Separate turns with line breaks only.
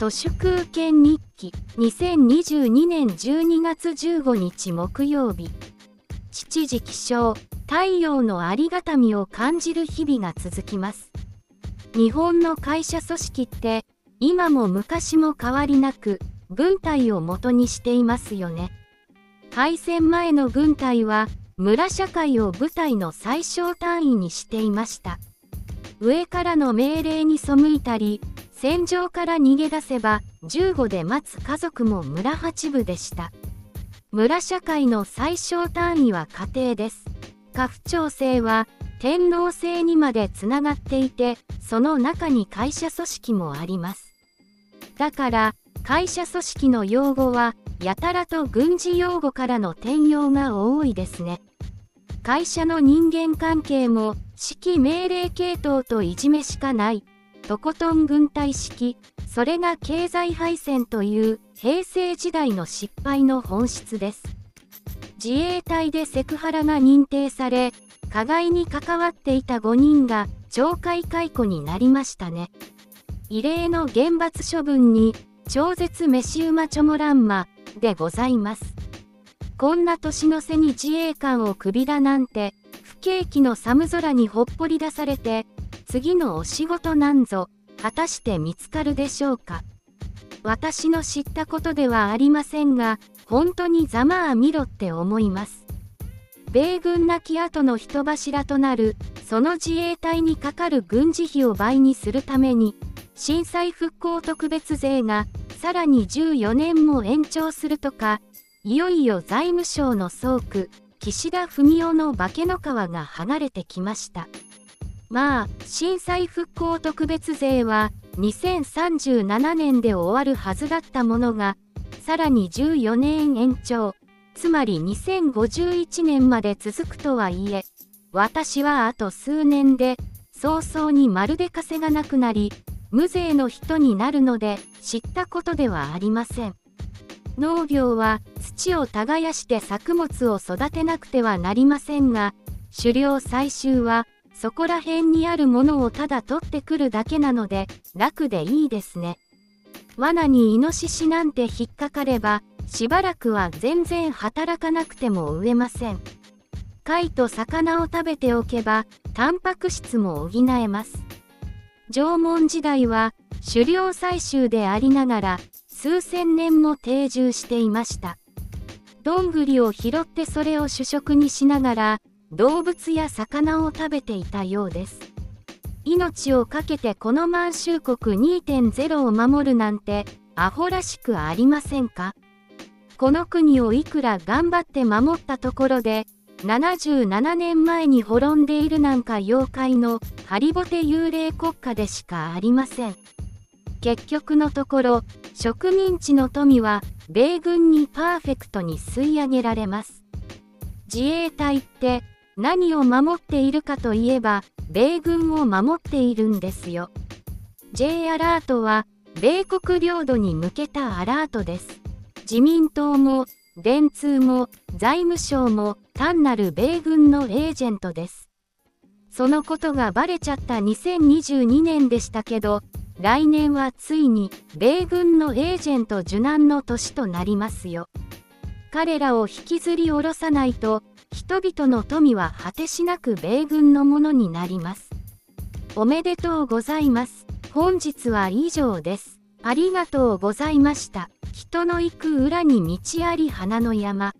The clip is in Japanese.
都市空権日記。2022年12月15日木曜日。父時起床。太陽のありがたみを感じる日々が続きます。日本の会社組織って今も昔も変わりなく軍隊を元にしていますよね。敗戦前の軍隊は村社会を部隊の最小単位にしていました。上からの命令に背いたり戦場から逃げ出せば15で待つ家族も村八部でした。村社会の最小単位は家庭です。家父長制は天皇制にまでつながっていてその中に会社組織もあります。だから会社組織の用語はやたらと軍事用語からの転用が多いですね。会社の人間関係も指揮命令系統といじめしかない。とことん軍隊式それが経済敗戦という平成時代の失敗の本質です。自衛隊でセクハラが認定され加害に関わっていた5人が懲戒解雇になりましたね。異例の厳罰処分に超絶飯馬チョモランマでございます。こんな年の瀬に自衛官を首だなんて、不景気の寒空にほっぽり出されて、次のお仕事なんぞ、果たして見つかるでしょうか。私の知ったことではありませんが、本当にざまあ見ろって思います。米軍亡き後の人柱となる、その自衛隊にかかる軍事費を倍にするために、震災復興特別税がさらに14年も延長するとか、いよいよ財務省の総区、岸田文雄の化けの皮が剥がれてきました。まあ、震災復興特別税は2037年で終わるはずだったものが、さらに14年延長、つまり2051年まで続くとはいえ、私はあと数年で、早々にまるで稼がなくなり、無税の人になるので、知ったことではありません。農業は土を耕して作物を育てなくてはなりませんが、狩猟採集はそこら辺にあるものをただ取ってくるだけなので楽でいいですね。罠にイノシシなんて引っかかれば、しばらくは全然働かなくても植えません。貝と魚を食べておけば、タンパク質も補えます。縄文時代は狩猟採集でありながら数千年も定住していました。どんぐりを拾ってそれを主食にしながら動物や魚を食べていたようです。命を懸けてこの満州国2.0を守るなんてアホらしくありませんか？この国をいくら頑張って守ったところで77年前に滅んでいるなんか妖怪のハリボテ幽霊国家でしかありません。結局のところ植民地の富は米軍にパーフェクトに吸い上げられます自衛隊って何を守っているかといえば米軍を守っているんですよ。J アラートは米国領土に向けたアラートです。自民党も電通も財務省も単なる米軍のエージェントです。そのことがバレちゃった2022年でしたけど来年はついに米軍のエージェント受難の年となりますよ。彼らを引きずり下ろさないと人々の富は果てしなく米軍のものになります。おめでとうございます。本日は以上です。ありがとうございました。人の行く裏に道あり花の山。